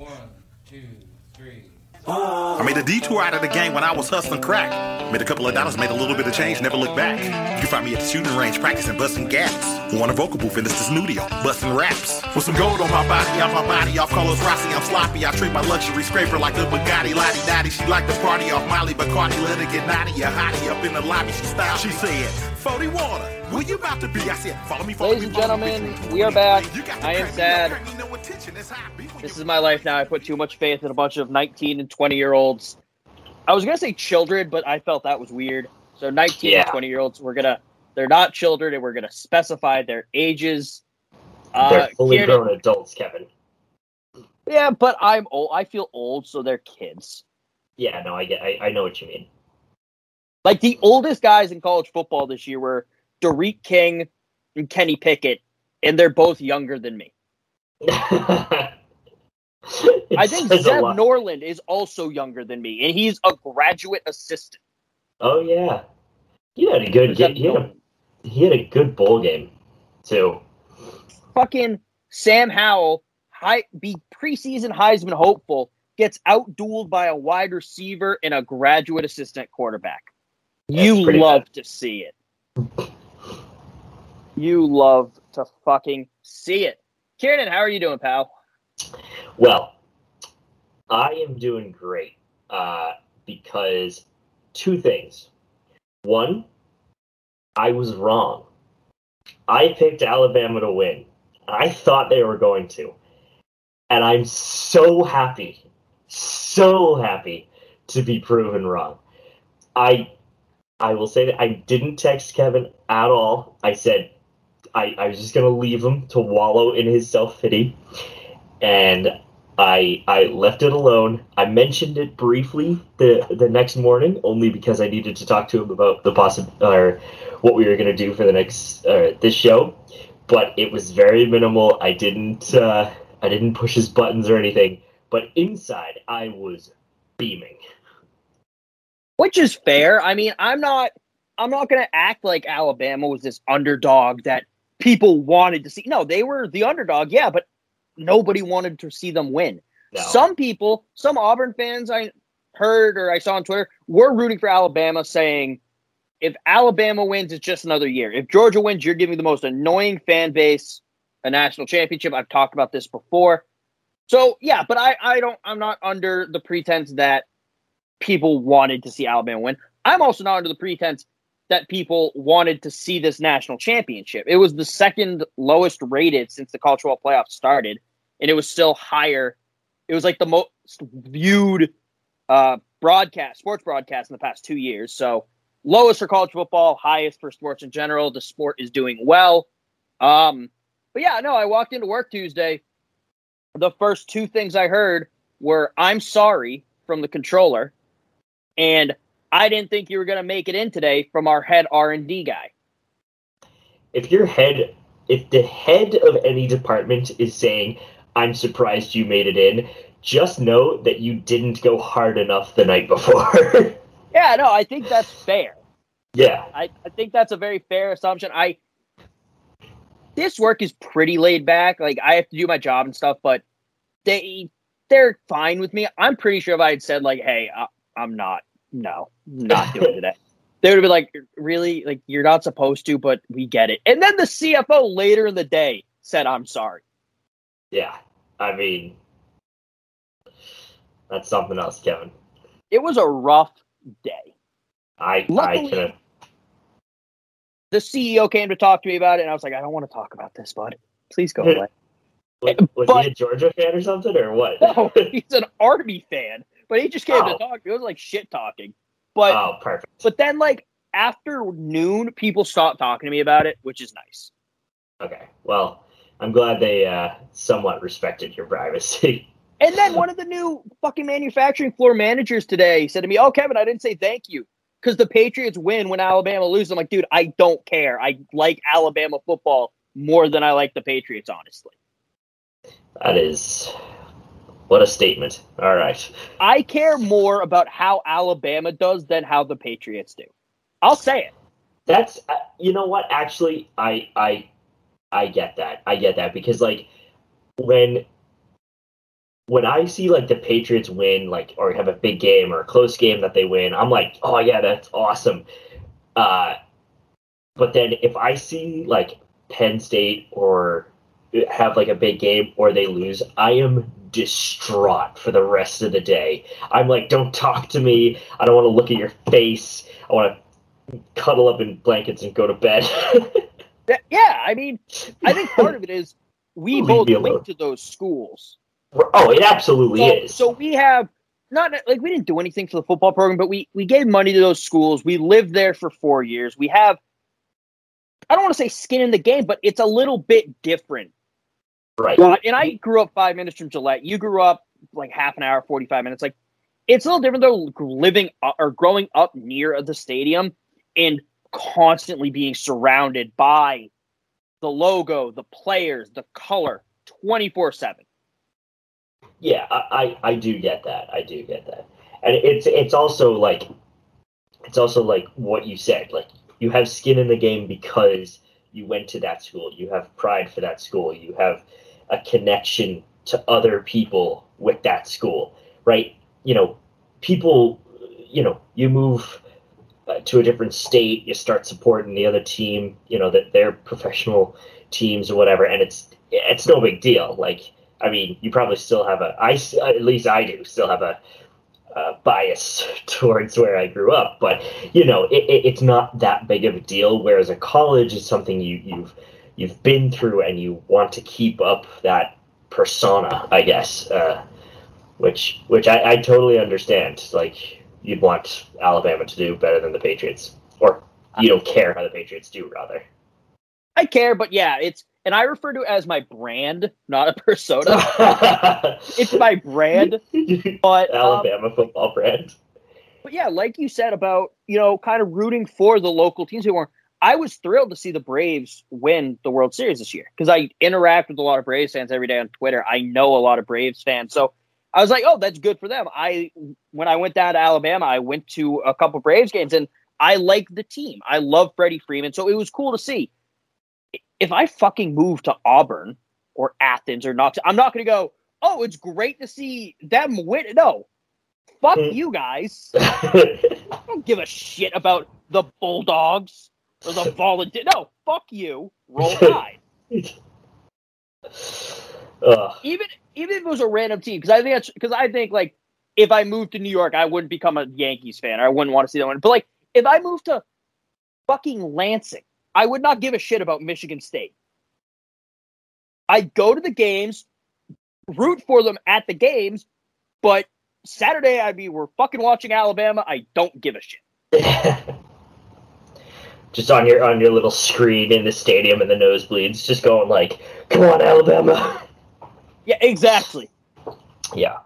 One. I made a detour out of the game when I was hustling crack. Made a couple of dollars, made a little bit of change, never looked back. You can find me at the shooting range practicing busting gaps. On a vocal booth in the studio, busting raps. With some gold on my body, off my body, off Carlos Rossi, I'm sloppy. I treat my luxury scraper like a Bugatti, Lottie Dottie. She like the party off Molly Bacardi, let her get naughty, a hottie up in the lobby. She style. She said, 40 water, where you about to be? I said, follow me, follow Ladies me, and gentlemen, we are back. I am sad. you got crack, no attention, it's hot, beef when This is my life now. I put too much faith in a bunch of 19 and 20 year olds. I was gonna say children, but I felt that was weird. So 19 and Yeah. 20 year olds, we're gonna they're not children, and we're gonna specify their ages. Uh, They're fully Kieran- grown adults, Kevin. Yeah, but I'm old. I feel old, so they're kids. Yeah, no, I get, I, I know what you mean. Like the oldest guys in college football this year were D'Eriq King and Kenny Pickett, and they're both younger than me. I think Zeb. Noland is also younger than me, and he's a graduate assistant. Oh yeah, he had a good Zeb game. He had a, he had a good bowl game too. Fucking Sam Howell, high, be preseason Heisman hopeful, gets outdueled by a wide receiver and a graduate assistant quarterback. You love to see it. You love to fucking see it. Kieran, how are you doing, pal? Well, I am doing great uh, because two things. One, I was wrong. I picked Alabama to win. I thought they were going to. And I'm so happy, so happy to be proven wrong. I I will say that I didn't text Kevin at all. I said I, I was just gonna leave him to wallow in his self pity. And I I left it alone. I mentioned it briefly the the next morning, only because I needed to talk to him about the possible or what we were going to do for the next uh, this show. But it was very minimal. I didn't uh, I didn't push his buttons or anything. But inside, I was beaming. Which is fair. I mean, I'm not I'm not gonna act like Alabama was this underdog that people wanted to see. No, they were the underdog, yeah, but nobody wanted to see them win. No. Some people, some Auburn fans I heard or I saw on Twitter were rooting for Alabama saying if Alabama wins, it's just another year. If Georgia wins, you're giving the most annoying fan base a national championship. I've talked about this before. So yeah, but I, I don't I'm not under the pretense that people wanted to see Alabama win. I'm also not under the pretense that people wanted to see this national championship. It was the second lowest rated since the college football playoff started, and it was still higher. It was like the most viewed uh, broadcast, sports broadcast in the past two years. So lowest for college football, highest for sports in general. The sport is doing well. Um, but yeah, no, I walked into work Tuesday. The first two things I heard were "I'm sorry" from the controller, and I didn't think you were going to make it in today from our head R and D guy. if your head if the head of any department is saying I'm surprised you made it in. Just know that you didn't go hard enough the night before. Yeah, no, I think that's fair. yeah. I, I think that's a very fair assumption. I this work is pretty laid back. Like I have to do my job and stuff, but they they're fine with me. I'm pretty sure if I had said like, "Hey, I, I'm not, no, not doing today," they would have been like, "Really? Like you're not supposed to?" But we get it. And then the CFO later in the day said, "I'm sorry." Yeah. I mean, that's something else, Kevin. It was a rough day. I I Luckily- can The CEO came to talk to me about it, and I was like, "I don't want to talk about this, bud. Please go away." was, was But- he a Georgia fan or something or what? No, he's an Army fan, but he just came Oh. to talk. It was like shit talking. But oh, perfect. but then like after noon, people stopped talking to me about it, which is nice. Okay. Well, I'm glad they uh, somewhat respected your privacy. And then one of the new fucking manufacturing floor managers today said to me, "Oh, Kevin, I didn't say thank you because the Patriots win when Alabama loses." I'm like, dude, I don't care. I like Alabama football more than I like the Patriots, honestly. That is what a statement. All right. I care more about how Alabama does than how the Patriots do. I'll say it. That's uh, you know what? Actually, I I I get that. I get that because like when when I see like the Patriots win, like or have a big game or a close game that they win, I'm like, oh yeah, that's awesome. Uh, but then if I see like Penn State or have like a big game or they lose, I am distraught for the rest of the day. I'm like, don't talk to me. I don't want to look at your face. I want to cuddle up in blankets and go to bed. Yeah, Yeah, I mean, I think part of it is we both went to those schools. oh, it absolutely So, is. so we have not like we didn't do anything for the football program, but we we gave money to those schools. We lived there for four years. We have I don't want to say skin in the game, but it's a little bit different. right. And I grew up five minutes from Gillette. You grew up like half an hour, forty five minutes. Like it's a little different though, living or growing up near the stadium and constantly being surrounded by the logo, the players, the color, twenty four seven. Yeah, I, I I do get that. I do get that. And it's it's also like it's also like what you said. Like you have skin in the game because you went to that school. You have pride for that school. You have a connection to other people with that school, right? You know, people, you know, you move to a different state, you start supporting the other team, you know, that they're professional teams or whatever, and it's it's no big deal. Like, I mean, you probably still have a, I at least I do, still have a, uh bias towards where I grew up, but you know, it, it, it's not that big of a deal. Whereas a college is something you you've you've been through and you want to keep up that persona, I guess. Uh, which which I, I totally understand. Like you'd want Alabama to do better than the Patriots, or you don't care how the Patriots do, rather. I care, but yeah, it's and I refer to it as my brand, not a persona. it's my brand, but um, Alabama football brand. but yeah, like you said about you know kind of rooting for the local teams who weren't. I was thrilled to see the Braves win the World Series this year because I interact with a lot of Braves fans every day on Twitter. I know a lot of Braves fans, so I was like, oh, that's good for them. I when I went down to Alabama, I went to a couple Braves games and I like the team. I love Freddie Freeman, so it was cool to see. If I fucking move to Auburn or Athens or not, I'm not going to go. Oh, it's great to see them win. No, fuck Mm. you guys. I don't give a shit about the Bulldogs or the volunteer. No, fuck you. Roll Tide. Ugh. even even if it was a random team, because I think that's because I think like if I moved to New York, I wouldn't become a Yankees fan. I wouldn't want to see that one. But like if I moved to fucking Lansing, I would not give a shit about Michigan State. I'd go to the games, root for them at the games, but Saturday I'd be we're fucking watching Alabama. I don't give a shit. just on your on your little screen in the stadium in the nosebleeds, just going like, "Come on, Alabama!" Yeah, exactly. Yeah.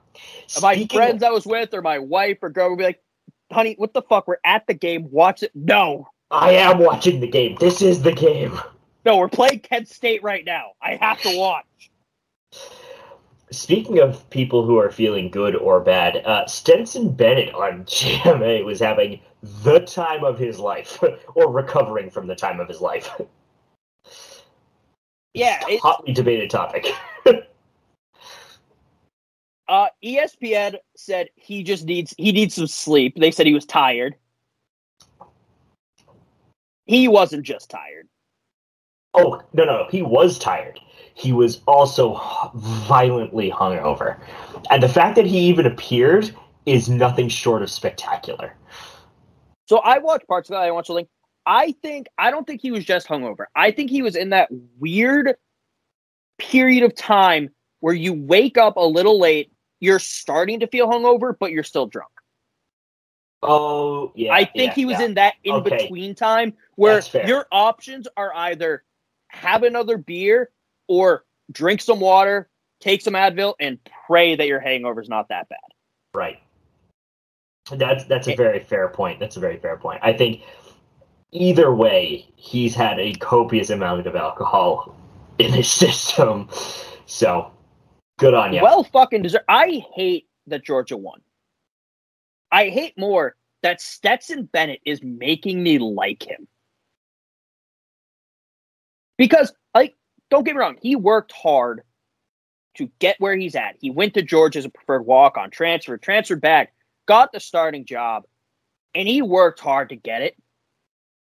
my Speaking friends I was with or my wife or girl would be like, honey, what the fuck? We're at the game. Watch it. No. I am watching the game. This is the game. No, we're playing Kent State right now. I have to watch. speaking of people who are feeling good or bad, uh, Stetson Bennett on GMA was having the time of his life, or recovering from the time of his life. Yeah, it's, hotly debated topic. uh, ESPN said he just needs he needs some sleep. They said he was tired. He wasn't just tired. Oh no, no, he was tired. He was also violently hungover, and the fact that he even appeared is nothing short of spectacular. So I watched parts of that. I watched the link. I think I don't think he was just hungover. I think he was in that weird period of time where you wake up a little late, you're starting to feel hungover, but you're still drunk. Oh, yeah. I think yeah, he was yeah. in that in Okay. between time where your options are either have another beer or drink some water, take some Advil, and pray that your hangover's not that bad. Right. That's that's Eh. a very fair point. That's a very fair point. I think either way, he's had a copious amount of alcohol in his system. So good on you. Well, fucking deserve. I hate that Georgia won. I hate more that Stetson Bennett is making me like him. Because, like, don't get me wrong, he worked hard to get where he's at. He went to Georgia as a preferred walk on transfer, transferred back, got the starting job, and he worked hard to get it.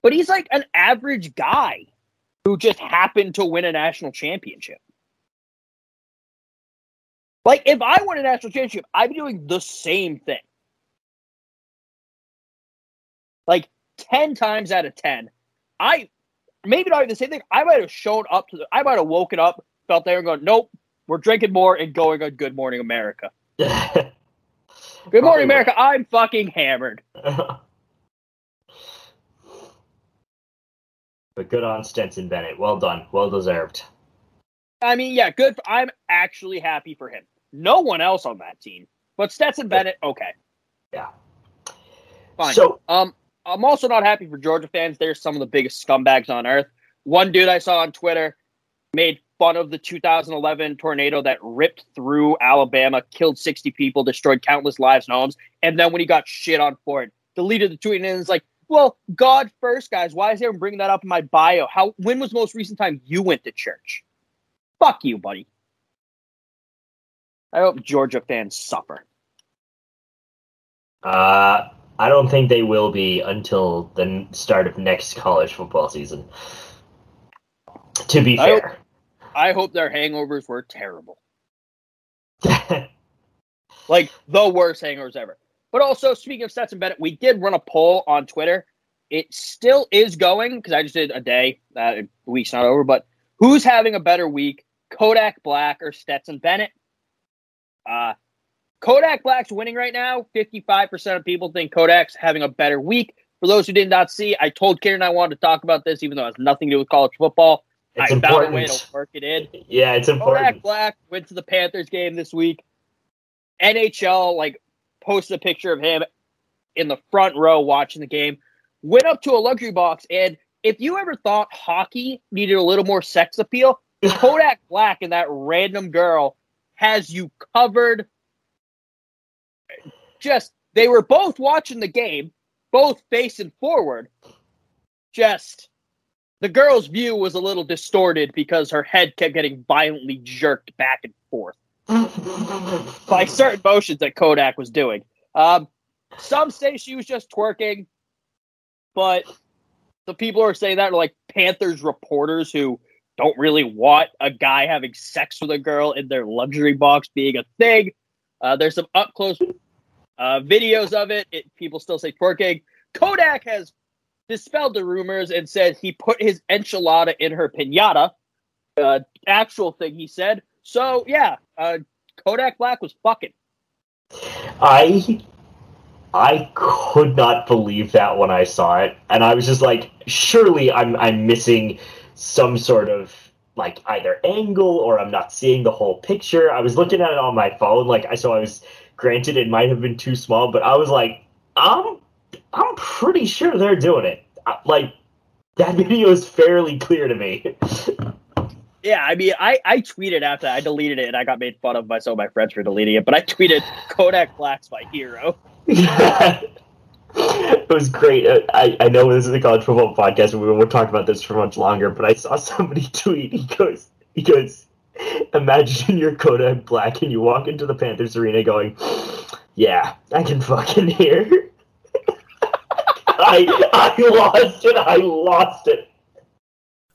But he's like an average guy who just happened to win a national championship. Like, if I won a national championship, I'd be doing the same thing. Like, 10 times out of 10, I maybe not even the same thing. I might have shown up to the, I might have woken up, felt there and going, nope, we're drinking more and going on Good Morning America. Good Probably Morning America, I'm fucking hammered. but good on Stetson Bennett. Well done. Well deserved. I mean, yeah, good. I'm actually happy for him. No one else on that team, but Stetson Bennett, okay, Yeah. fine. So Um, I'm also not happy for Georgia fans. They're some of the biggest scumbags on earth. One dude I saw on Twitter made fun of the 2011 tornado that ripped through Alabama, killed 60 people, destroyed countless lives and homes, and then when he got shit on for it, deleted the tweet and it's like, "Well, God first, guys. Why is everyone bringing that up in my bio? How? When was the most recent time you went to church? Fuck you, buddy. I hope Georgia fans suffer. uh, I don't think they will be until the start of next college football season. To be I hope- fair. I hope their hangovers were terrible. like the worst hangovers ever. But also, speaking of Stetson Bennett, we did run a poll on Twitter. It still is going because I just did a day. Uh, week's not over, but who's having a better week, Kodak Black or Stetson Bennett? Uh, Kodak Black's winning right now. Fifty-five percent of people think Kodak's having a better week. For those who did not see, I told Kieran I wanted to talk about this, even though it has nothing to do with college football. It's I found a way important. to work it in. yeah, it's important. Kodak. Black went to the Panthers game this week. NHL like posted a picture of him in the front row watching the game. Went up to a luxury box, and if you ever thought hockey needed a little more sex appeal, Kodak Black and that random girl has you covered. Just they were both watching the game, both facing forward. Just the girl's view was a little distorted because her head kept getting violently jerked back and forth by certain motions that Kodak was doing. Um, some say she was just twerking, but the people who are saying that are like Panthers reporters who don't really want a guy having sex with a girl in their luxury box being a thing. Uh, there's some up close uh, videos of it. it. People still say twerking. Kodak has dispelled the rumors and said he put his enchilada in her pinata. Uh, actual thing he said. So yeah, uh, Kodak Black was fucking. I I could not believe that when I saw it, and I was just like, surely I'm I'm missing some sort of like either angle or I'm not seeing the whole picture. I was looking at it on my phone, like I so I was granted it might have been too small, but I was like, I'm I'm pretty sure they're doing it. I- Like that video is fairly clear to me. Yeah, I mean, I, I tweeted after I deleted it and I got made fun of by some of my friends for deleting it, but I tweeted Kodak Black's my hero. it was great. Uh, I, I know this is a college football podcast and we won't talk about this for much longer, but I saw somebody tweet. He goes, he goes, imagine you're Kodak Black and you walk into the Panthers arena going, yeah, I can fucking hear. I, I lost it. I lost it.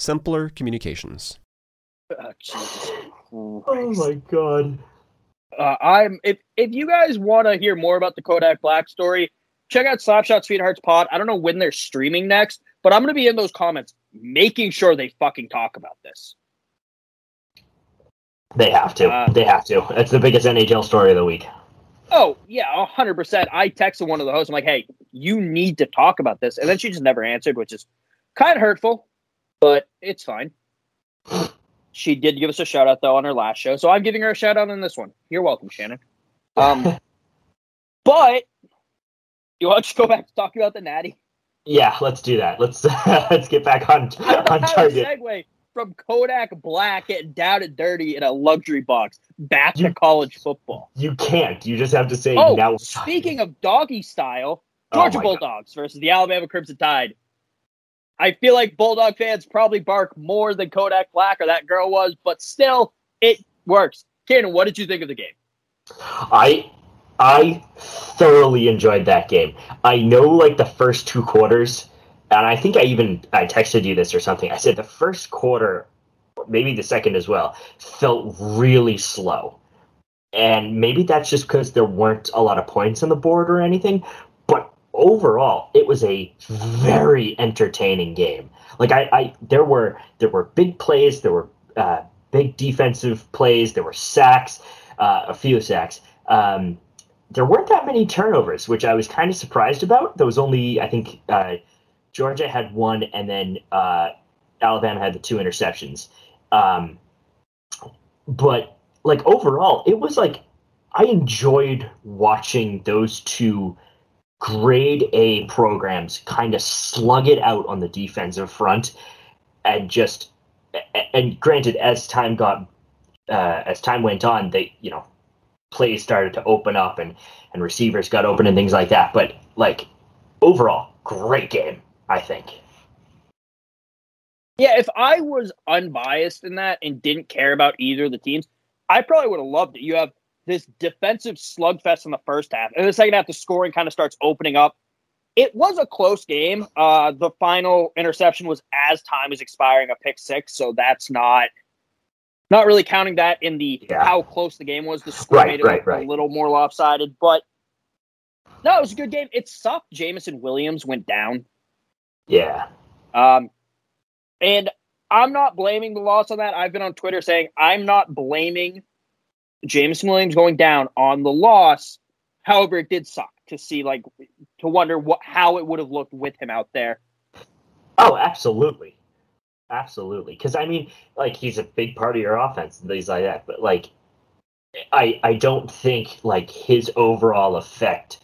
simpler communications. Oh, Jesus Oh my god. Uh, I'm if if you guys want to hear more about the Kodak Black story, check out Slapshot Sweethearts Pod. I don't know when they're streaming next, but I'm gonna be in those comments making sure they fucking talk about this. They have to. Uh, they have to. It's the biggest NHL story of the week. Oh yeah, hundred percent. I texted one of the hosts. I'm like, "Hey, you need to talk about this," and then she just never answered, which is kind of hurtful, but it's fine. She did give us a shout out though on her last show, so I'm giving her a shout out on this one. You're welcome, Shannon. Um, but you want to go back to talking about the Natty? Yeah, let's do that. Let's let's get back on on target. segue from Kodak Black getting down and dirty in a luxury box back to college football. You can't. You just have to say Oh, now. speaking of doggy style, Oh Georgia God. Bulldogs versus the Alabama Crimson Tide. I feel like Bulldog fans probably bark more than Kodak Black or that girl was, but still, it works. Cannon, what did you think of the game? I I thoroughly enjoyed that game. I know like the first two quarters, and I think I even I texted you this or something. I said the first quarter, maybe the second as well, felt really slow. And maybe that's just because there weren't a lot of points on the board or anything. Overall, it was a very entertaining game. Like I, I there were there were big plays, there were uh, big defensive plays, there were sacks, uh, a few sacks. Um, there weren't that many turnovers, which I was kind of surprised about. There was only, I think, uh, Georgia had one, and then uh, Alabama had the two interceptions. Um, but like overall, it was like I enjoyed watching those two grade A programs kind of slug it out on the defensive front, and just and granted, as time got uh, as time went on, they you know plays started to open up and and receivers got open and things like that. But like overall, great game, I think. Yeah, if I was unbiased in that and didn't care about either of the teams, I probably would have loved it. You have this defensive slugfest in the first half, and the second half, the scoring kind of starts opening up. It was a close game. Uh, the final interception was as time is expiring, a pick six, so that's not not really counting that in the Yeah. how close the game was. The score Right, made it right, right. a little more lopsided, but no, it was a good game. It sucked. Jameson Williams went down. Yeah, Um, and I'm not blaming the loss on that. I've been on Twitter saying I'm not blaming Jameson Williams going down on the loss. However, it did suck to see, like, to wonder what how it would have looked with him out there. Oh, absolutely, absolutely. Because I mean, like he's a big part of your offense and things like that. But like, I I don't think like his overall effect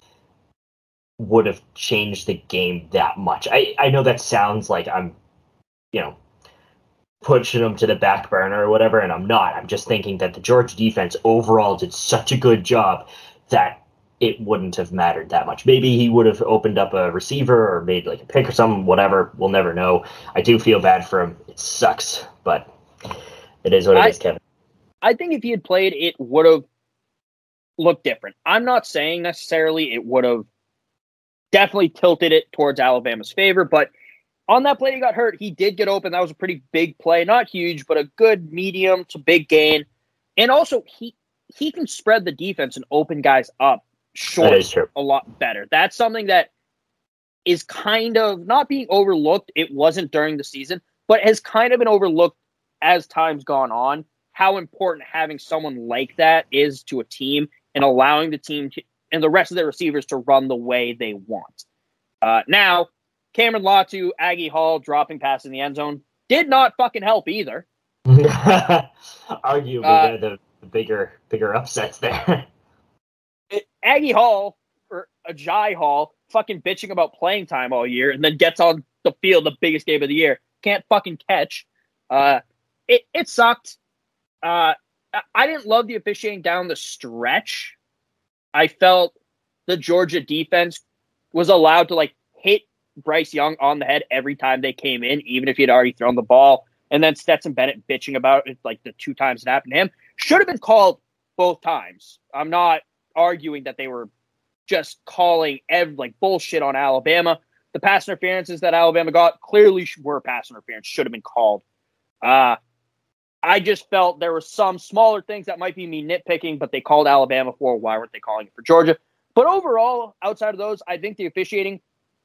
would have changed the game that much. I I know that sounds like I'm, you know, pushing him to the back burner or whatever, and I'm not. I'm just thinking that the Georgia defense overall did such a good job that it wouldn't have mattered that much. Maybe he would have opened up a receiver or made like a pick or something, whatever. We'll never know. I do feel bad for him. It sucks, but it is what it is, I- Kevin. I think if he had played, it would have looked different. I'm not saying necessarily it would have definitely tilted it towards Alabama's favor, but on that play he got hurt, he did get open. That was a pretty big play, not huge, but a good medium to big gain. And also he he can spread the defense and open guys up short a lot better. That's something that is kind of not being overlooked. It wasn't during the season, but has kind of been overlooked as time's gone on. How important having someone like that is to a team and allowing the team to, and the rest of their receivers to run the way they want. Uh, now, Cameron Latu, Aggie Hall dropping pass in the end zone did not fucking help either. Arguably, uh, the, the bigger bigger upsets there. Aggie Hall or Agiye Hall fucking bitching about playing time all year and then gets on the field the biggest game of the year. Can't fucking catch. Uh, it, it sucked. Uh, I didn't love the officiating down the stretch. I felt the Georgia defense was allowed to like hit Bryce Young on the head every time they came in, even if he had already thrown the ball. And then Stetson Bennett bitching about it like the two times it happened to him should have been called both times. I'm not arguing that they were just calling ev- like bullshit on Alabama. The pass interferences that Alabama got clearly were pass interference, should have been called. Uh, I just felt there were some smaller things that might be me nitpicking, but they called Alabama for. Why weren't they calling it for Georgia? But overall, outside of those, I think the officiating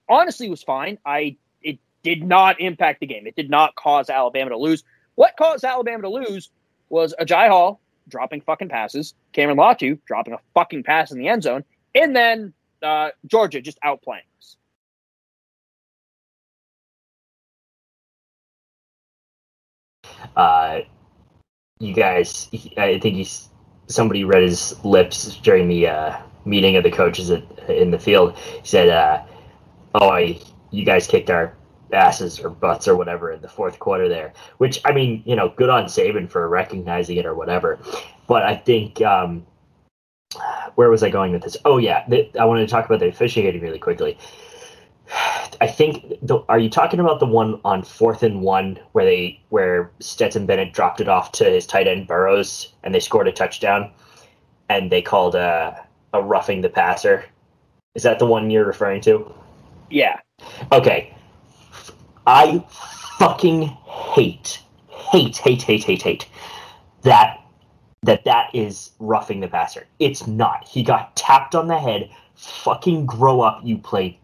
honestly was fine. I it did not impact the game. It did not cause Alabama to lose. What caused Alabama to lose was Agiye Hall dropping fucking passes, Cameron Latu dropping a fucking pass in the end zone, and then uh, Georgia just outplaying us. Uh, you guys, I think he's somebody read his lips during the uh, meeting of the coaches at, in the field. He said, uh, "Oh, you guys kicked our asses or butts or whatever in the fourth quarter there." Which I mean, you know, good on Saban for recognizing it or whatever. But I think um, where was I going with this? Oh yeah, I wanted to talk about the officiating really quickly. I think the, are you talking about the one on fourth and one where they where Stetson Bennett dropped it off to his tight end Bowers and they scored a touchdown and they called a, a roughing the passer. Is that the one you're referring to? Yeah. Okay. I fucking hate hate hate hate hate hate that that that is roughing the passer. It's not. He got tapped on the head. Fucking grow up. You play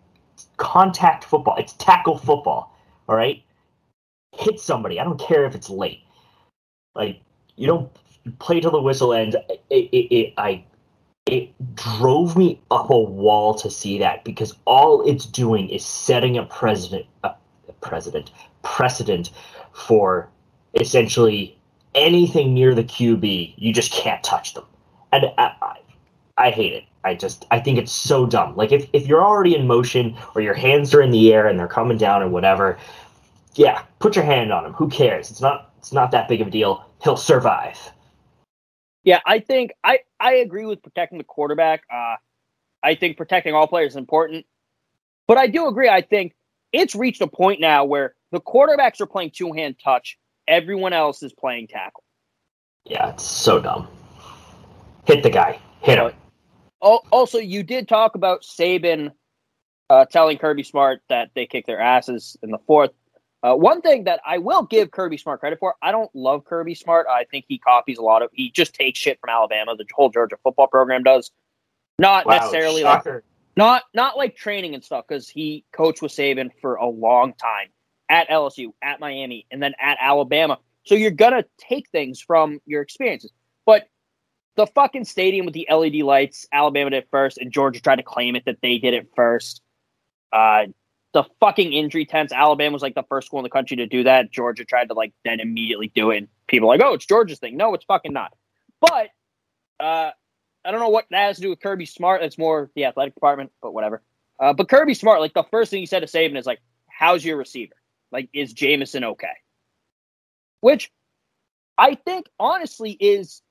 contact football. It's tackle football. All right. Hit somebody. I don't care if it's late. Like you don't play till the whistle ends. It, it, it I it drove me up a wall to see that because all it's doing is setting a precedent a, a precedent for essentially anything near the QB, you just can't touch them. And I, I, I, hate it. I just I think it's so dumb. Like if, if you're already in motion or your hands are in the air and they're coming down or whatever, yeah, put your hand on him. Who cares? It's not it's not that big of a deal. He'll survive. Yeah, I think I I agree with protecting the quarterback. Uh, I think protecting all players is important, but I do agree. I think it's reached a point now where the quarterbacks are playing two hand touch Everyone else is playing tackle. Yeah, it's so dumb. Hit the guy. Hit him. Also, you did talk about Saban uh, telling Kirby Smart that they kick their asses in the fourth. Uh, one thing that I will give Kirby Smart credit for, I don't love Kirby Smart. I think he copies a lot of. He just takes shit from Alabama. The whole Georgia football program does. Not wow, necessarily shocker. like not not like training and stuff because he coached with Saban for a long time at LSU, at Miami, and then at Alabama. So you're gonna take things from your experiences. But the fucking stadium with the LED lights, Alabama did first, and Georgia tried to claim it that they did it first. Uh, the fucking injury tents, Alabama was like the first school in the country to do that. Georgia tried to like then immediately do it. And people like, oh, it's Georgia's thing. No, it's fucking not. But uh, I don't know what that has to do with Kirby Smart. That's more the athletic department, but whatever. Uh, but Kirby Smart, like the first thing he said to Saban is like, "How's your receiver?" Like, is Jameson okay? Which I think honestly is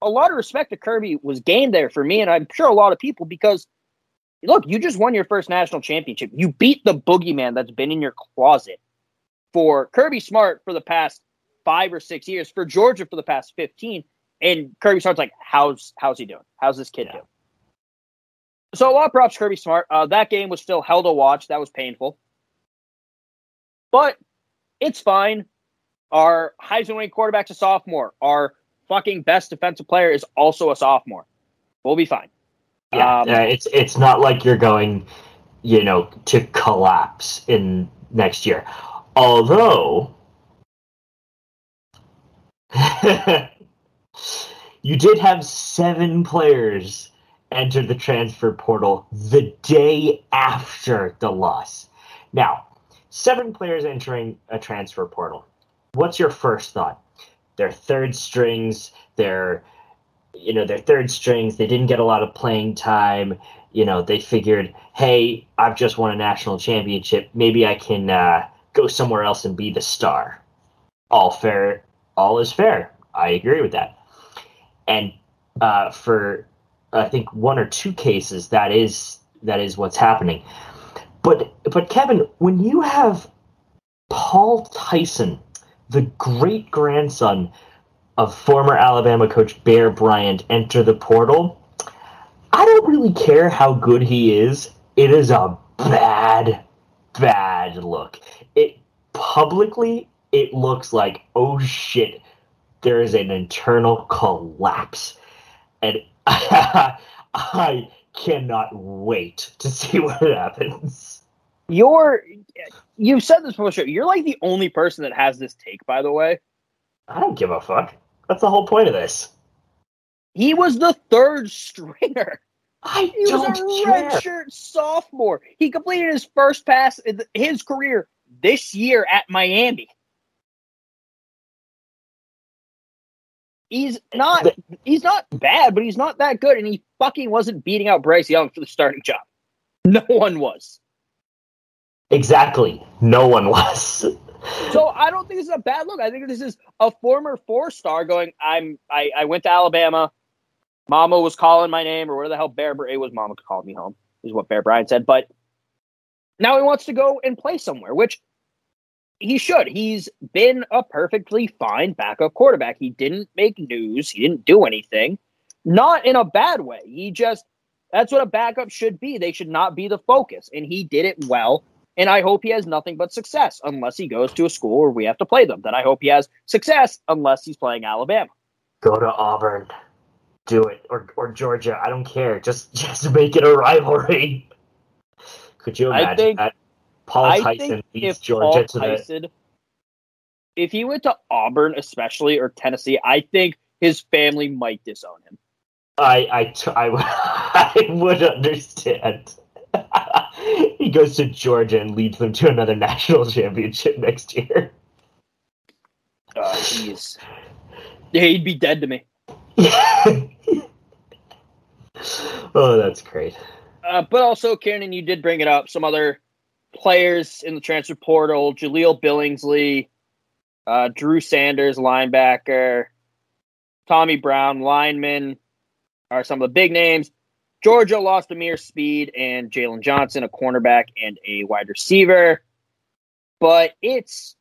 a lot of respect to Kirby was gained there for me, and I'm sure a lot of people because look, you just won your first national championship. You beat the boogeyman that's been in your closet for Kirby Smart for the past five or six years, for Georgia for the past 15. And Kirby Smart's like, how's how's he doing? How's this kid doing? So a lot of props Kirby Smart. Uh, that game was still hell to watch. That was painful, but it's fine. Our Heisman winning quarterback's a sophomore. Our fucking best defensive player is also a sophomore. We'll be fine. Yeah, Um, uh, it's it's not like you're going, you know, to collapse in next year. Although you did have seven players enter the transfer portal the day after the loss. Now, seven players entering a transfer portal. What's your first thought? They're third strings. They're you know, they're third strings. They didn't get a lot of playing time. You know, they figured, hey, I've just won a national championship. Maybe I can uh, go somewhere else and be the star. All fair, all is fair. I agree with that. And uh, for I think one or two cases, that is that is what's happening. But but Kevin, when you have Paul Tyson, the great grandson of former Alabama coach Bear Bryant enter the portal, I don't really care how good he is. It is a bad, bad look. It publicly, it looks like oh shit, there is an internal collapse, and I cannot wait to see what happens. You're you've said this before. You're like the only person that has this take, by the way. I don't give a fuck. That's the whole point of this. He was the third stringer. I He was don't a care. redshirt sophomore. He completed his first pass in his career this year at Miami. He's not he's not bad, but he's not that good, and he fucking wasn't beating out Bryce Young for the starting job. No one was. Exactly. No one was. So I don't think this is a bad look. I think this is a former four star going, I'm I, I went to Alabama. Mama was calling my name, or where the hell Bear Br- it was Mama called me home, is what Bear Bryant said. But now he wants to go and play somewhere, which he should. He's been a perfectly fine backup quarterback. He didn't make news, he didn't do anything. Not in a bad way. He just that's what a backup should be. They should not be the focus. And he did it well. And I hope he has nothing but success unless he goes to a school where we have to play them. Then I hope he has success unless he's playing Alabama. Go to Auburn. Do it. Or or Georgia. I don't care. Just just make it a rivalry. Could you I imagine think- that? Paul I Tyson beats Georgia Paul to the if he went to Auburn, especially or Tennessee, I think his family might disown him. I I t- I, I would understand. he goes to Georgia and leads them to another national championship next year. Uh, jeez, yeah, he'd be dead to me. oh, that's great. Uh, but also, Kieran, you did bring it up. Some other players in the transfer portal: Jaleel Billingsley, uh, Drew Sanders, linebacker, Tommy Brown, lineman, are some of the big names. Georgia lost Ameer Speed and Jalen Johnson, a cornerback and a wide receiver. But it's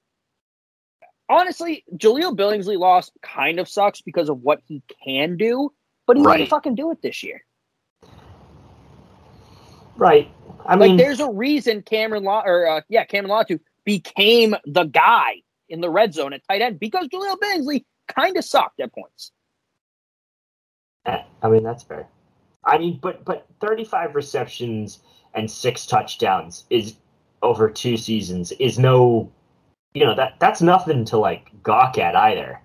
honestly, Jaleel Billingsley lost kind of sucks because of what he can do, but he Right. didn't fucking do it this year. Right. I like mean, there's a reason Cameron Law or uh, yeah, Cameron Latu became the guy in the red zone at tight end because Jaleel Billingsley kind of sucked at points. I mean that's fair. I mean, but but 35 receptions and six touchdowns is over two seasons is no, you know that that's nothing to like gawk at either.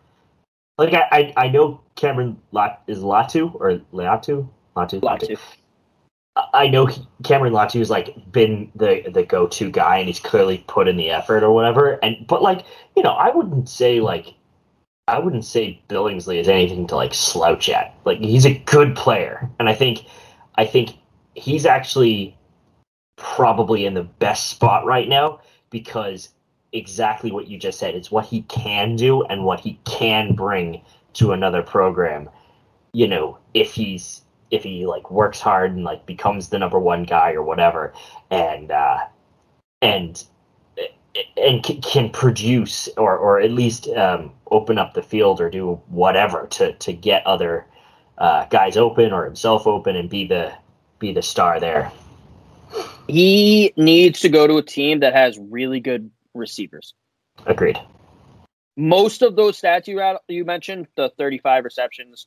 Like I I, I know Cameron Lat is Latu or Latu Latu Latu. I know Cameron Latu's like been the the go to guy, and he's clearly put in the effort or whatever. And but like you know, I wouldn't say like I wouldn't say Billingsley is anything to like slouch at. Like he's a good player, and I think I think he's actually probably in the best spot right now because exactly what you just said. It's what he can do and what he can bring to another program. You know, if he's if he like works hard and like becomes the number one guy or whatever, and uh, and and can produce or or at least um, open up the field or do whatever to to get other uh, guys open or himself open and be the be the star there. He needs to go to a team that has really good receivers. Agreed. Most of those stats you you mentioned, the 35 receptions,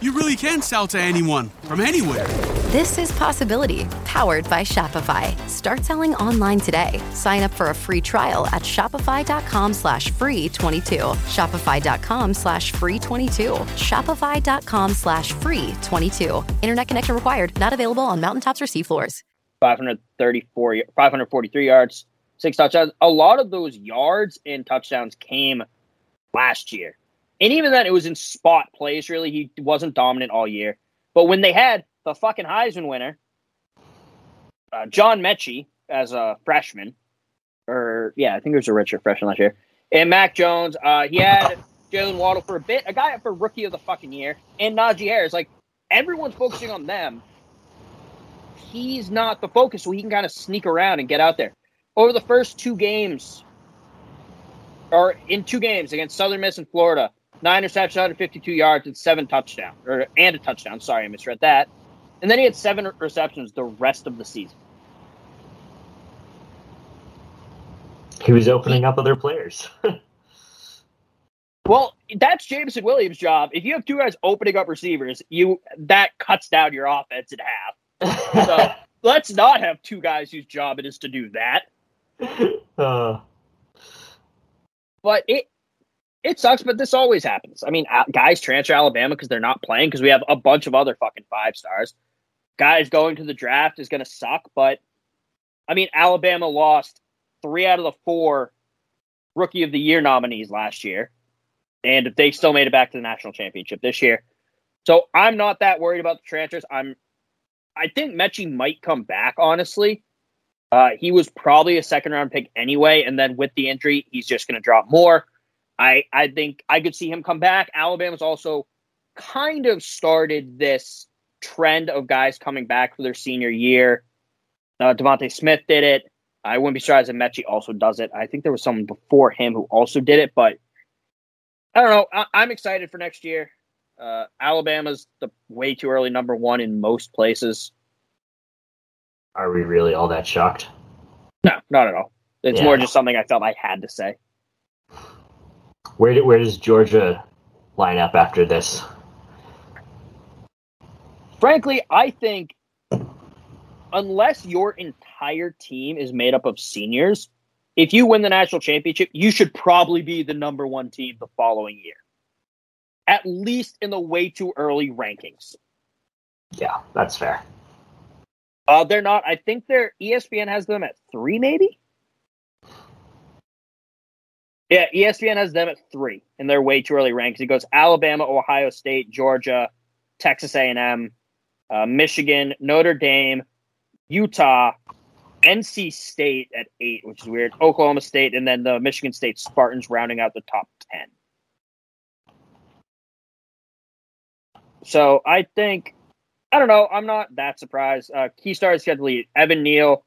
you really can sell to anyone from anywhere. This is Possibility, powered by Shopify. Start selling online today. Sign up for a free trial at shopify.com slash free 22. Shopify.com slash free 22. Shopify.com slash free 22. Internet connection required. Not available on mountaintops or seafloors. 534, 543 yards, six touchdowns. A lot of those yards and touchdowns came last year. And even then, it was in spot plays, really. He wasn't dominant all year. But when they had the fucking Heisman winner, uh, John Metchie, as a freshman, or yeah, I think it was a redshirt freshman last year, and Mac Jones, uh, he had Jaylen Waddle for a bit, a guy for rookie of the fucking year, and Najee Harris. Like, everyone's focusing on them. He's not the focus, so he can kind of sneak around and get out there. Over the first two games, or in two games against Southern Miss and Florida, nine receptions, 152 yards, and seven touchdowns, or and a touchdown. Sorry, I misread that. And then he had seven receptions the rest of the season. He was opening up other players. Well, that's Jameson Williams' job. If you have two guys opening up receivers, you that cuts down your offense in half. So let's not have two guys whose job it is to do that. uh, But it it sucks, but this always happens. I mean, guys transfer Alabama because they're not playing because we have a bunch of other fucking five stars. Guys going to the draft is going to suck, but I mean, Alabama lost three out of the four rookie of the year nominees last year, and they still made it back to the national championship this year. So I'm not that worried about the transfers. I'm, I think Metchie might come back. Honestly, uh, he was probably a second round pick anyway, and then with the injury, he's just going to drop more. I I think I could see him come back. Alabama's also kind of started this trend of guys coming back for their senior year. Uh, DeVonta Smith did it. I wouldn't be surprised if Metchie also does it. I think there was someone before him who also did it, but I don't know. I, I'm excited for next year. Uh, Alabama's the way too early number one in most places. are we really all that shocked? No, not at all. It's Yeah. more just something I felt I had to say. Where do, where does Georgia line up after this? Frankly, I think unless your entire team is made up of seniors, if you win the national championship, you should probably be the number one team the following year. At least in the way too early rankings. Yeah, that's fair. Uh, they're not. I think their ESPN has them at three, maybe. Yeah, ESPN has them at three in their way too early rankings. It goes Alabama, Ohio State, Georgia, Texas A&M, uh, Michigan, Notre Dame, Utah, NC State at eight, which is weird. Oklahoma State, and then the Michigan State Spartans rounding out the top ten. So I think I don't know. I'm not that surprised. Uh, key stars schedule Evan Neal,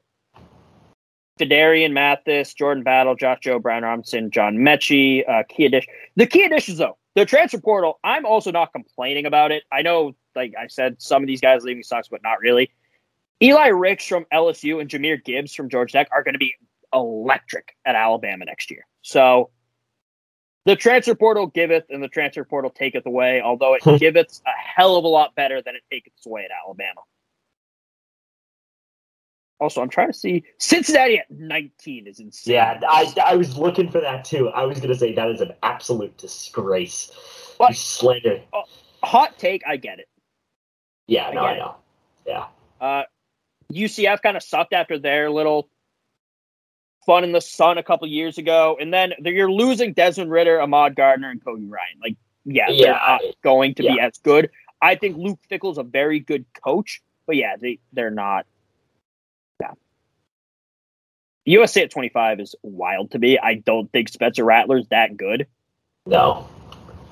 Phidarian Mathis, Jordan Battle, Josh Jobe, Brian Robinson, John Metchie, uh, key addition. The key additions, though, the transfer portal, I'm also not complaining about it. I know, like I said, some of these guys leaving sucks, but not really. Eli Ricks from LSU and Jahmyr Gibbs from Georgia Tech are going to be electric at Alabama next year. So the transfer portal giveth and the transfer portal taketh away, although it giveth a hell of a lot better than it taketh away at Alabama. Also, I'm trying to see Cincinnati at 19 is insane. Yeah, I, I was looking for that too. I was going to say that is an absolute disgrace. you slander. Uh, hot take, I get it. Yeah, I no, I it. know. Yeah. Uh, UCF kind of sucked after their little fun in the sun a couple years ago, and then you're losing Desmond Ridder, Ahmad Gardner, and Cody Ryan. Like, yeah, they're not going to be as good. I think Luke Fickell's a very good coach, but yeah, they they're not. Yeah, USA at 25 is wild to me. I don't think Spencer Rattler's that good No.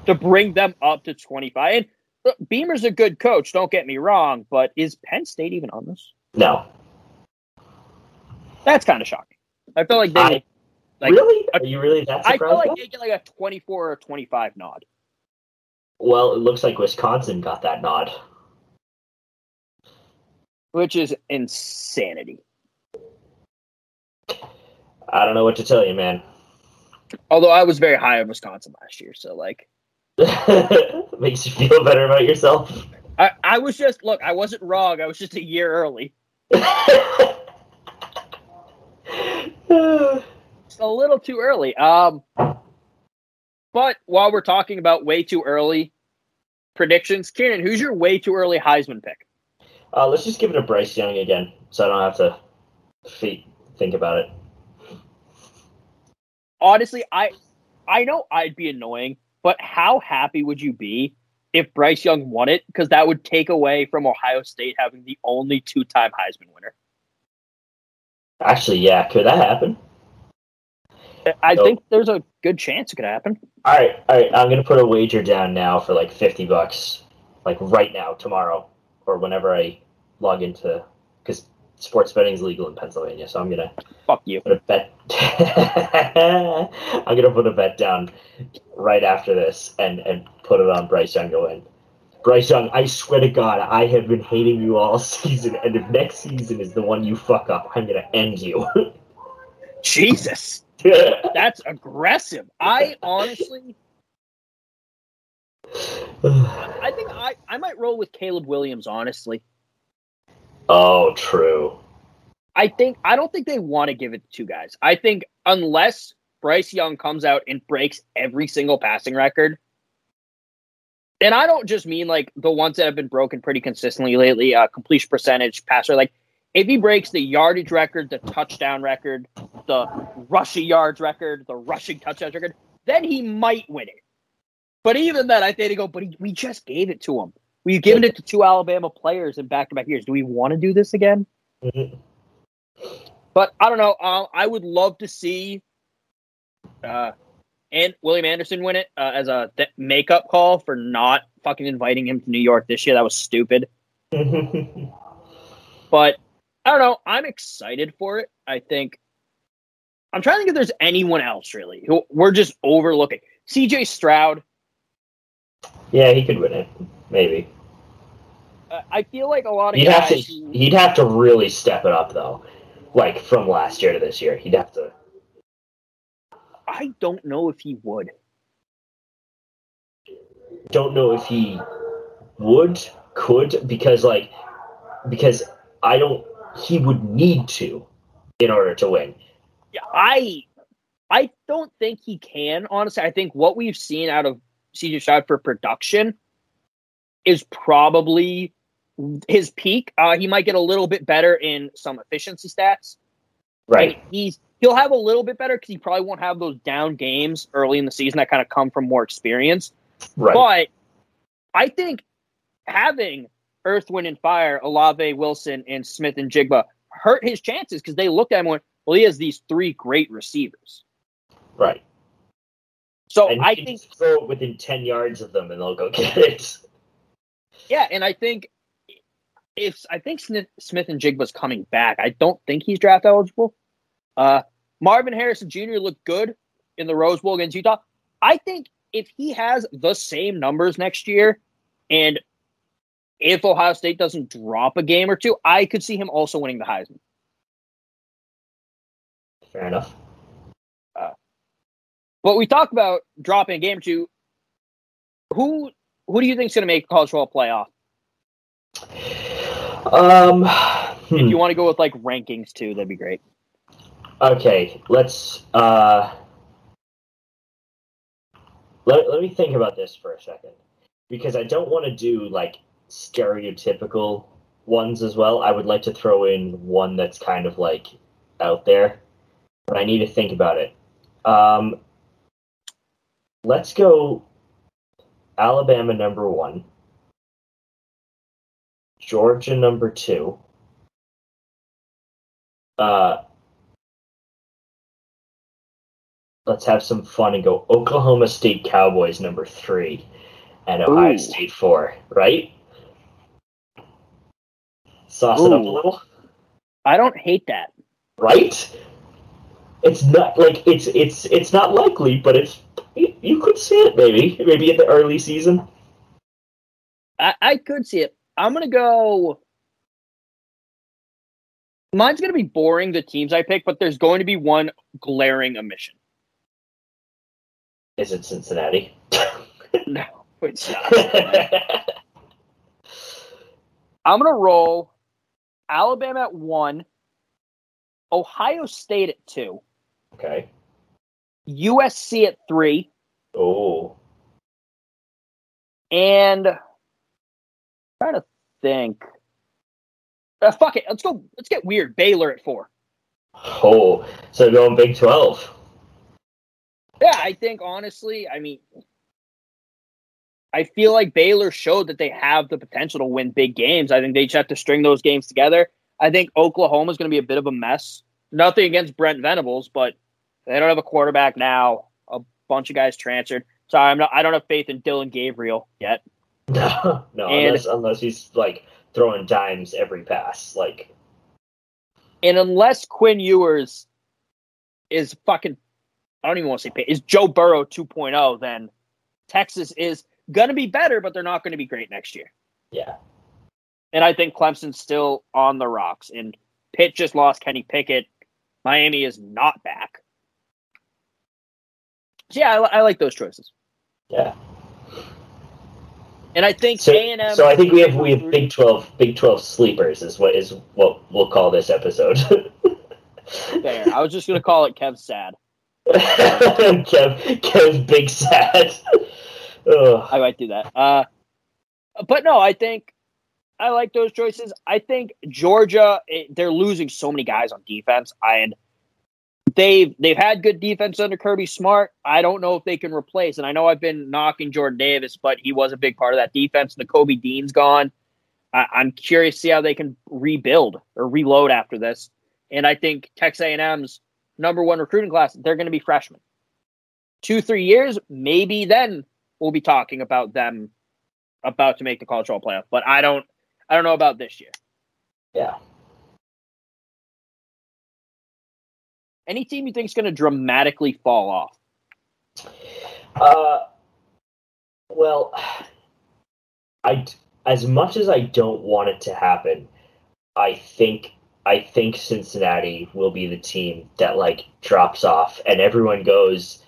to bring them up to 25. And look, Beamer's a good coach. Don't get me wrong, but is Penn State even on this? No. That's kind of shocking. I feel like they I- like really? Are you really that I surprised? feel like though? they get like a 24 or 25 nod. Well, it looks like Wisconsin got that nod. which is insanity. I don't know what to tell you, man. Although I was very high on Wisconsin last year, so like Makes you feel better about yourself. I, I was just look, I wasn't wrong. I was just a year early. It's a little too early. Um, but while we're talking about way too early predictions, Kieran, who's your way too early Heisman pick? Uh, let's just give it to Bryce Young again, so I don't have to think about it. Honestly, I I know I'd be annoying, but how happy would you be if Bryce Young won it? Because that would take away from Ohio State having the only two-time Heisman winner. Actually, yeah, could that happen? I Nope. think there's a good chance it could happen. All right, all right. I'm gonna put a wager down now for like fifty bucks, like right now, tomorrow, or whenever I log into, because sports betting is legal in Pennsylvania. So I'm gonna Fuck you. put a bet. I'm gonna put a bet down right after this and and put it on Bryce Young to win. Bryce Young, I swear to God, I have been hating you all season, and if next season is the one you fuck up, I'm gonna end you. Jesus. That's aggressive. I honestly, I think I, I might roll with Caleb Williams. Honestly, oh, true. I think I don't think they want to give it to two guys. I think unless Bryce Young comes out and breaks every single passing record, and I don't just mean like the ones that have been broken pretty consistently lately, uh, completion percentage, passer. Like if he breaks the yardage record, the touchdown record, the rushing yards record, the rushing touchdowns record, then he might win it. But even then, I think they go. But he, we just gave it to him. We've given it to two Alabama players in back-to-back years. Do we want to do this again? Mhm. But I don't know. Uh, I would love to see uh, and William Anderson win it uh, as a th- makeup call for not fucking inviting him to New York this year. That was stupid. But I don't know. I'm excited for it. I think I'm trying to think if there's anyone else really who we're just overlooking. CJ Stroud. yeah, he could win it, maybe. I feel like a lot of He'd have to. who- He'd have to really step it up though, like from last year to this year. He'd have to. I don't know if he would. Don't know if he would, could, because like, because I don't. He would need to, in order to win. Yeah, I I don't think he can, honestly. I think what we've seen out of CJ Stroud for production is probably his peak. Uh, he might get a little bit better in some efficiency stats. Right. And he's he'll have a little bit better because he probably won't have those down games early in the season that kind of come from more experience. Right. But I think having Earth, Wind, and Fire, Olave, Wilson, and Smith-Njigba hurt his chances because they looked at him and went, well, he has these three great receivers. Right. So and I think, throw it within ten yards of them, and they'll go get it. yeah, and I think if I think Smith, Smith-Njigba's coming back, I don't think he's draft eligible. Uh, Marvin Harrison Jr. looked good in the Rose Bowl against Utah. I think if he has the same numbers next year, and if Ohio State doesn't drop a game or two, I could see him also winning the Heisman. Fair enough. Uh, but we talked about dropping a game or two. Who who do you think is going to make college football playoff? Um, If you want to go with like rankings too, that'd be great. Okay, let's uh let, let me think about this for a second. Because I don't want to do like stereotypical ones as well. I would like to throw in one that's kind of like out there. But I need to think about it. Um let's go Alabama number one. Georgia number two. Uh let's have some fun and go Oklahoma State Cowboys number three and Ohio Ooh. State four, right? Sauce it up a little, I don't hate that. right? It's not like it's it's it's not likely, but it's you, you could see it maybe maybe in the early season. I, I could see it. I'm gonna go. Mine's gonna be boring. The teams I pick, but there's going to be one glaring omission. Is it Cincinnati? No, it's not. I'm gonna roll Alabama at one, Ohio State at two, okay. USC at three, Oh, and trying to think. Uh, fuck it. Let's go. Let's get weird. Baylor at four. oh. So going Big Twelve. Yeah, I think honestly, I mean, I feel like Baylor showed that they have the potential to win big games. I think they just have to string those games together. I think Oklahoma's going to be a bit of a mess. Nothing against Brent Venables, but they don't have a quarterback now. A bunch of guys transferred, so I'm not. I don't have faith in Dillon Gabriel yet. No, no, And- unless unless he's like throwing dimes every pass, like And unless Quinn Ewers is fucking, I don't even want to say pay, is Joe Burrow 2.0, then Texas is going to be better, but they're not going to be great next year. yeah. And I think Clemson's still on the rocks. And Pitt just lost Kenny Pickett. Miami is not back. So yeah, I, I like those choices. Yeah. And I think So, A and M. so I think we have we have Big Twelve Big Twelve sleepers is what is what we'll call this episode. there. I was just going to call it Kev Sad. Kev Kev's big sad. I might do that. Uh, but no, I think I like those choices. I think Georgia it, they're losing so many guys on defense, I and they've they've had good defense under Kirby Smart. I don't know if they can replace. And I know I've been knocking Jordan Davis, but he was a big part of that defense. Nakobe Dean's gone. I, I'm curious to see how they can rebuild or reload after this. And I think Texas A&M's number one recruiting class, they're going to be freshmen. Two, three years, maybe then we'll be talking about them about to make the college football playoff. But I don't, I don't know about this year. Yeah. Any team you think is going to dramatically fall off? Uh, well, I as much as I don't want it to happen, I think I think Cincinnati will be the team that like drops off, and everyone goes,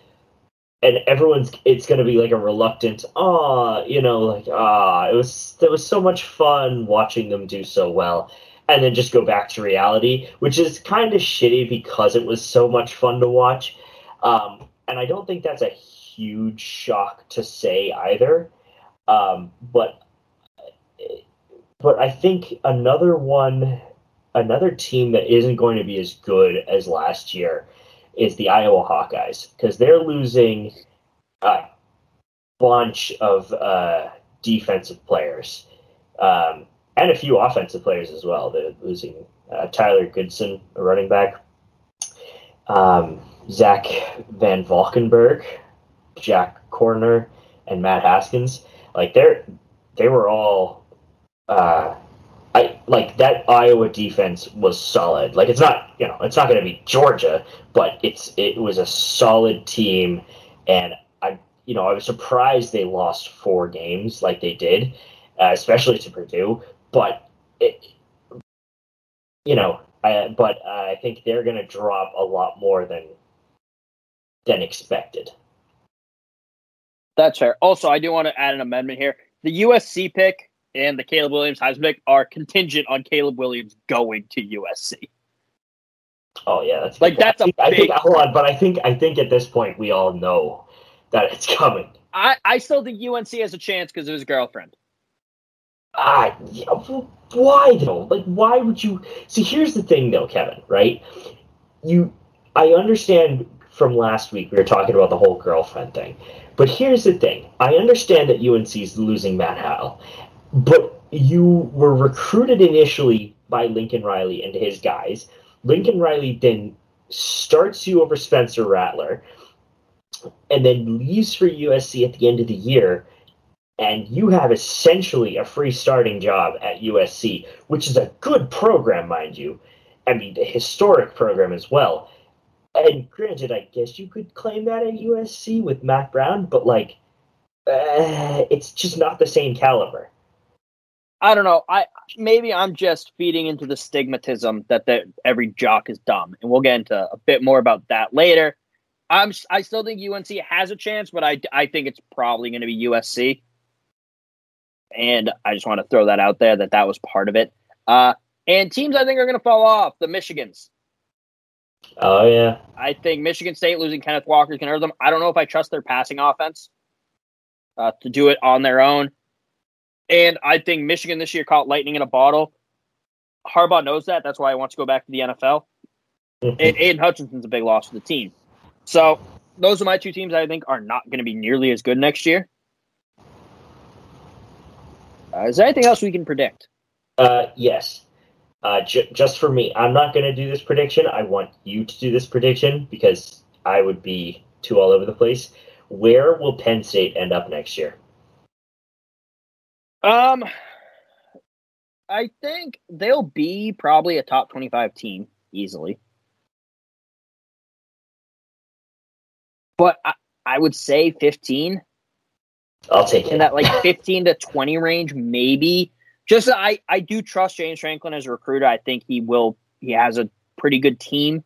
and everyone's it's going to be like a reluctant, ah, you know, like ah, it was there was so much fun watching them do so well. And then just go back to reality, which is kind of shitty because it was so much fun to watch. Um, and I don't think that's a huge shock to say either. Um, but but I think another one, another team that isn't going to be as good as last year is the Iowa Hawkeyes because they're losing a bunch of uh, defensive players um, and a few offensive players as well. They're losing uh, Tyler Goodson, a running back, um, Zach VanValkenburg, Jack Koerner, and Matt Hankins. Like they're they were all uh I like that Iowa defense was solid. Like it's not you know, it's not gonna be Georgia, but it's it was a solid team and I you know, I was surprised they lost four games like they did, uh, especially to Purdue. But it, you know, I, but I think they're going to drop a lot more than than expected. That's fair. Also, I do want to add an amendment here. The USC pick and the Caleb Williams Heisman pick are contingent on Caleb Williams going to USC. Oh yeah, that's like that's I a I big. think hold on, but I think I think at this point we all know that it's coming. I, I still think UNC has a chance because of his girlfriend. Ah, why though? Like, why would you? See, here's the thing, though, Kevin. Right? You, I understand from last week we were talking about the whole girlfriend thing, but here's the thing. I understand that UNC is losing Matt Howell, but you were recruited initially by Lincoln Riley and his guys. Lincoln Riley then starts you over Spencer Rattler, and then leaves for USC at the end of the year and you have essentially a free starting job at USC, which is a good program, mind you. I mean, a historic program as well. And granted, I guess you could claim that at USC with Matt Brown, but like, uh, it's just not the same caliber. I don't know. I maybe I'm just feeding into the stigmatism that the, every jock is dumb, and we'll get into a bit more about that later. I'm I still think UNC has a chance, but I I think it's probably going to be USC and I just want to throw that out there that that was part of it. Uh, and teams I think are going to fall off the Michigans. Oh yeah, I think Michigan State losing Kenneth Walker is going to hurt them. I don't know if I trust their passing offense uh, to do it on their own. And I think Michigan this year caught lightning in a bottle. Harbaugh knows that. That's why he wants to go back to the NFL. and Aidan Hutchinson's a big loss for the team. So those are my two teams I think are not going to be nearly as good next year. Uh, is there anything else we can predict? Uh, yes. Uh, j- just for me, I'm not going to do this prediction. I want you to do this prediction because I would be too all over the place. Where will Penn State end up next year? Um, I think they'll be probably a top 25 team easily. But I, I would say 15. I'll take it. In that like 15 to 20 range, maybe. Just I, I do trust James Franklin as a recruiter. I think he will he has a pretty good team.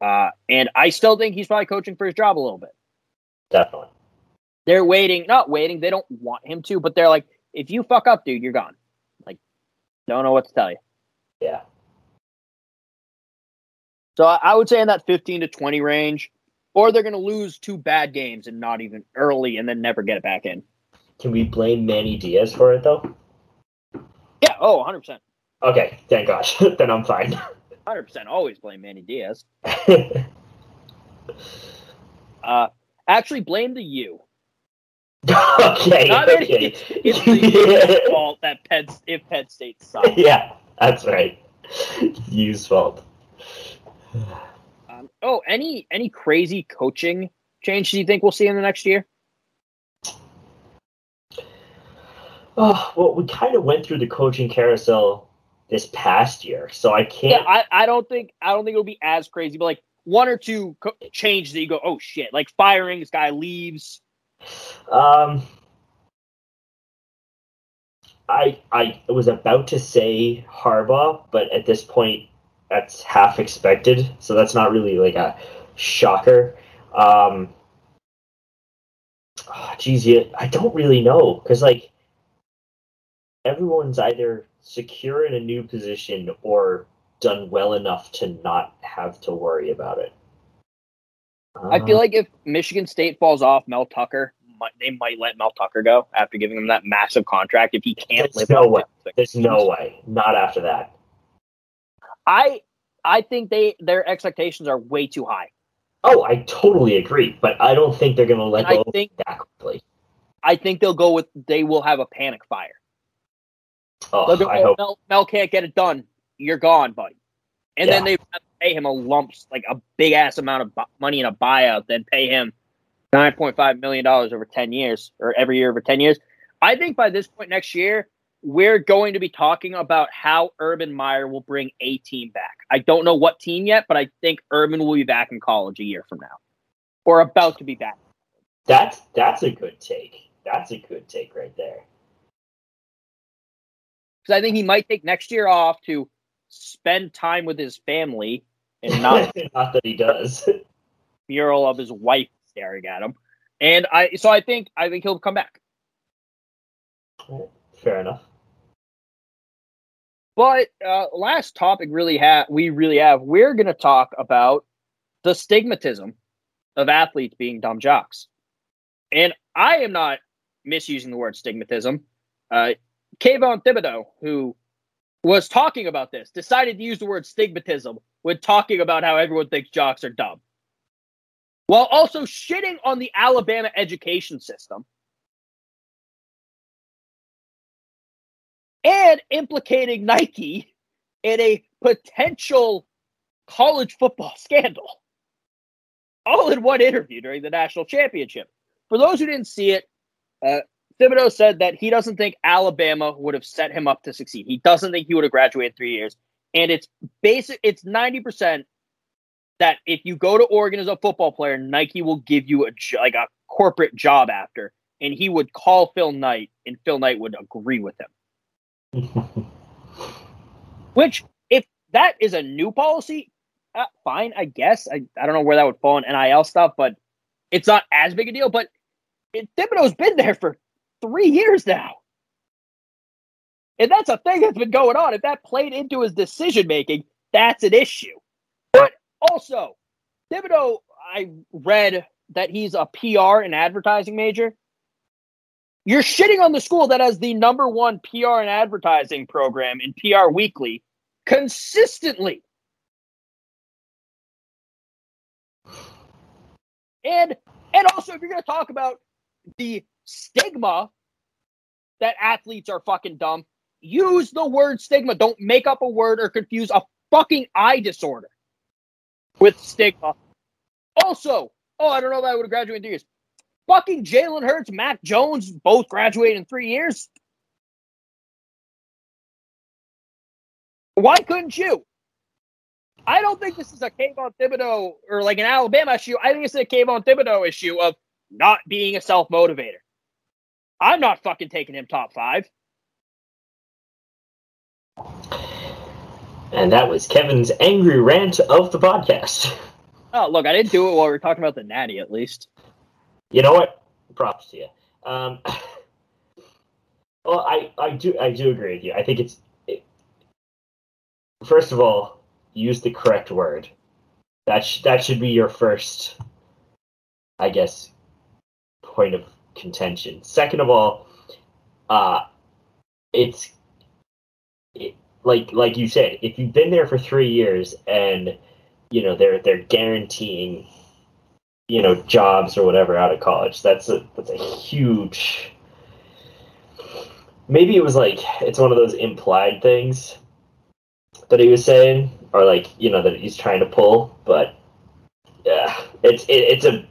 Uh, and I still think he's probably coaching for his job a little bit. Definitely. They're waiting, not waiting, they don't want him to, but they're like, if you fuck up, dude, you're gone. Like, don't know what to tell you. Yeah. So I, I would say in that 15 to 20 range, or they're going to lose two bad games and not even early and then never get it back in. Can we blame Manny Diaz for it though? Yeah. Oh, 100%. Okay, thank gosh. then I'm fine. 100% always blame Manny Diaz. uh, actually, blame the U. okay. Not okay. It's, it's the U's fault that Penn, if Penn State sucks. yeah, that's right. U's fault. Um, oh, any any crazy coaching change do you think we'll see in the next year? Oh, well, we kind of went through the coaching carousel this past year, so I can't. Yeah, I, I don't think I don't think it'll be as crazy, but like one or two co- changes that you go, oh shit, like firing this guy leaves. Um, I I was about to say Harbaugh, but at this point, that's half expected, so that's not really like a shocker. Um, oh, geez, yeah, I don't really know because like everyone's either secure in a new position or done well enough to not have to worry about it. I feel like if Michigan State falls off, Mel Tucker, they might let Mel Tucker go after giving him that massive contract if he can't There's live no way. There's no way. Not after that. I I think they their expectations are way too high. Oh, I totally agree, but I don't think they're going to let I go think- that quickly. I think they'll go with they will have a panic fire. Oh, go, I "Oh, hope. Mel, Mel can't get it done. You're gone, buddy. And then they pay him a lump, like a big ass amount of bu- money in a buyout, then pay him nine point five million dollars over ten years, or every year over ten years. I think by this point next year, we're going to be talking about how Urban Meyer will bring a team back. I don't know what team yet, but I think Urban will be back in college a year from now, or about to be back. That's that's a good take. That's a good take right there. Because I think he might take next year off to spend time with his family and not not that he does. mural of his wife staring at him. And I so I think I think he'll come back. Fair enough. But uh, last topic really have we really have we're going to talk about the stigmatism of athletes being dumb jocks, and I am not misusing the word stigmatism. Uh, Kayvon Thibodeaux, who was talking about this, decided to use the word stigmatism when talking about how everyone thinks jocks are dumb, while also shitting on the Alabama education system and implicating Nike in a potential college football scandal. All in one interview during the national championship. For those who didn't see it, uh, Thibodeaux said that he doesn't think Alabama would have set him up to succeed. He doesn't think he would have graduated three years. And it's basic, it's 90% that if you go to Oregon as a football player, Nike will give you a like a corporate job after. And he would call Phil Knight, and Phil Knight would agree with him. Which, if that is a new policy, uh, fine, I guess. I, I don't know where that would fall in NIL stuff, but it's not as big a deal. But it, Thibodeaux's been there for three years now. And that's a thing that's been going on. If that played into his decision making, that's an issue. But also, Thibodeaux, I read that he's a PR and advertising major. You're shitting on the school that has the number one PR and advertising program in PR Weekly consistently. And and also if you're going to talk about the stigma that athletes are fucking dumb, use the word stigma. Don't make up a word or confuse a fucking eye disorder with stigma. Also, oh, I don't know if I would have graduated years. Fucking Jalen Hurts, Mac Jones, both graduated in three years. Why couldn't you? I don't think this is a Kayvon Thibodeaux or like an Alabama issue. I think it's a Kayvon Thibodeaux issue of not being a self motivator. I'm not fucking taking him top five. And that was Kevin's angry rant of the podcast. Oh, look, I didn't do it while we were talking about the Natty, at least. You know what? Props to you. Um, well, I, I do I do agree with you. I think it's it, first of all, use the correct word. That sh- that should be your first, I guess, point of contention. Second of all, uh, it's it, like like you said, if you've been there for three years and you know they're they're guaranteeing you know jobs or whatever out of college, that's a that's a huge. Maybe it was like it's one of those implied things that he was saying, or like you know that he's trying to pull, but yeah, it's it, it's a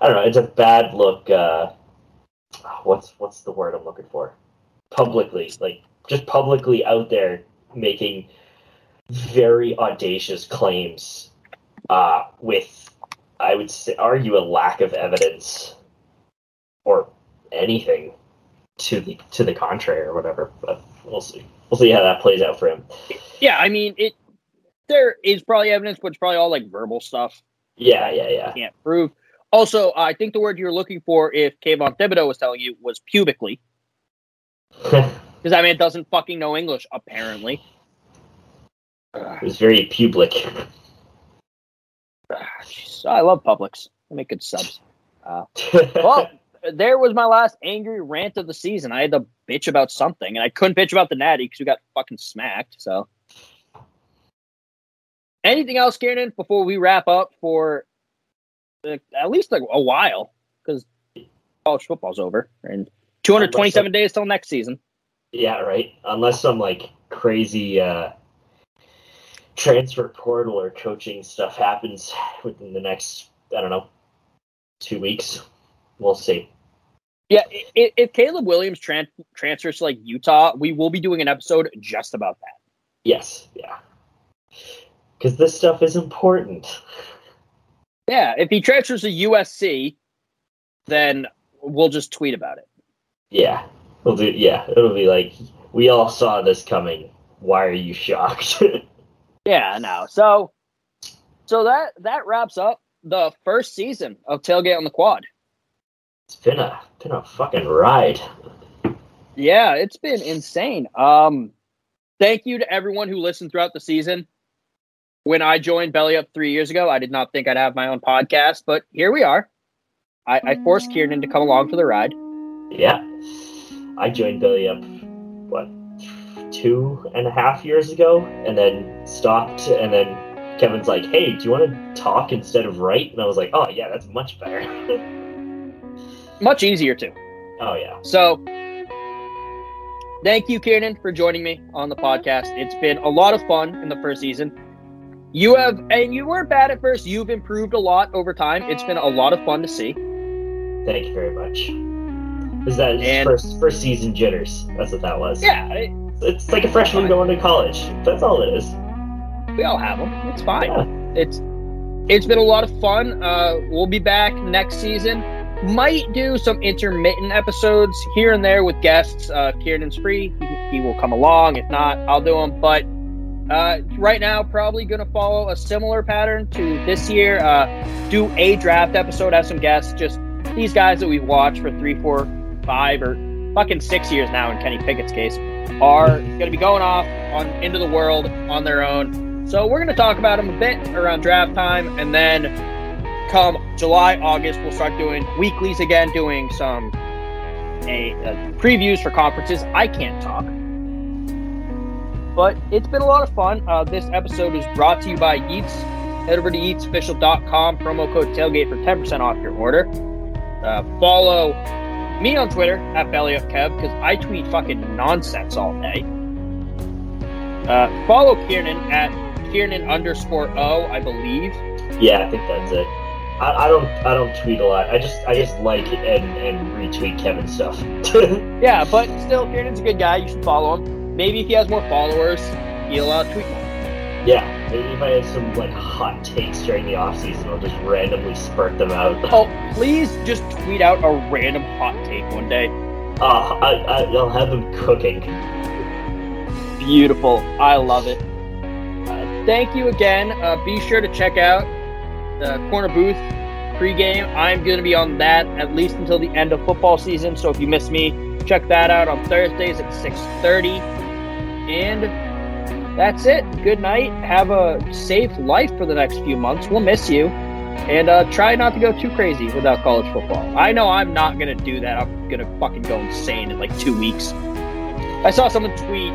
I don't know, it's a bad look. Uh, what's what's the word I'm looking for? Publicly, like just publicly out there making very audacious claims uh, with, I would argue a lack of evidence or anything to the to the contrary or whatever. But we'll see. We'll see how that plays out for him. Yeah, I mean it. There is probably evidence, but it's probably all like verbal stuff. Yeah, yeah, yeah. Can't prove. Also, I think the word you're looking for, if Kayvon Thibodeaux was telling you, was pubically. Because I mean, it doesn't fucking know English, apparently. It was very public. I love Publix. They make good subs. Uh, well, there was my last angry rant of the season. I had to bitch about something, and I couldn't bitch about the Natty because we got fucking smacked. So, anything else, Kieran, before we wrap up for uh, at least like a while because college football's over and 227 days till next season. Yeah, right. Unless some like crazy uh, transfer portal or coaching stuff happens within the next, I don't know, two weeks. We'll see. Yeah, if, if Caleb Williams tran- transfers to like Utah, we will be doing an episode just about that. Yes, yeah. Because this stuff is important. Yeah, if he transfers to USC, then we'll just tweet about it. Yeah, we'll do. Yeah, it'll be like we all saw this coming. Why are you shocked? Yeah, no. So, so that that wraps up the first season of Tailgate on the Quad. it's been a been a fucking ride. Yeah, it's been insane. Um, thank you to everyone who listened throughout the season. When I joined Belly Up three years ago, I did not think I'd have my own podcast, but here we are. I, I forced Kieran to come along for the ride. Yeah, I joined Belly Up what two and a half years ago, and then stopped. And then Kevin's like, "Hey, do you want to talk instead of write?" And I was like, "Oh yeah, that's much better." Much easier too. oh yeah, So, thank you, Kieran, for joining me on the podcast. It's been a lot of fun in the first season. You have, and you weren't bad at first. You've improved a lot over time. It's been a lot of fun to see. thank you very much. Is that And- first first season jitters? That's what that was. Yeah, it- it's like a freshman going to college. That's all it is. we all have them. It's fine. It's it's been a lot of fun. Uh, we'll be back next season. Might do some intermittent episodes here and there with guests. Uh, Kieran's free; he, he will come along. If not, I'll do them. But uh, right now, probably going to follow a similar pattern to this year. Uh, do a draft episode, have some guests. Just these guys that we've watched for three, four, five, or fucking six years now. In Kenny Pickett's case, are going to be going off on into the world on their own. So we're going to talk about them a bit around draft time, and then come July, August, we'll start doing weeklies again, doing some a, uh previews for conferences. I can't talk, but it's been a lot of fun. Uh, this episode is brought to you by Yeats. Head over to yeatsofficial.com, promo code tailgate for 10% off your order. Uh, follow me on Twitter at BellyUpKev because I tweet fucking nonsense all day. Uh, follow Kieran at Kieran underscore O, I believe. Yeah, I think that's it. I, I don't I don't tweet a lot. I just I just like and and retweet Kevin stuff. Yeah, but still, Kieran's a good guy. You should follow him. Maybe if he has more followers, he'll uh, tweet more. Yeah, maybe if I have some like hot takes during the off season, I'll just randomly spurt them out. Oh, please just tweet out a random hot take one day. Uh, I, I I'll have them cooking. Beautiful. I love it. Uh, thank you again. Uh, be sure to check out the corner booth pregame. I'm going to be on that at least until the end of football season. So if you miss me, check that out on Thursdays at 6:30. And that's it. Good night. Have a safe life for the next few months. We'll miss you. And uh, try not to go too crazy without college football. I know I'm not going to do that. I'm going to fucking go insane in like two weeks. I saw someone tweet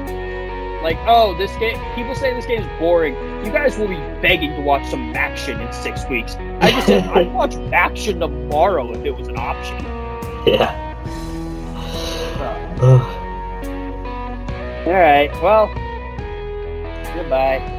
like, oh, this game, people say this game is boring. You guys will be begging to watch some action in six weeks. I just said, I'd watch action tomorrow if it was an option. Yeah. All right, well, goodbye.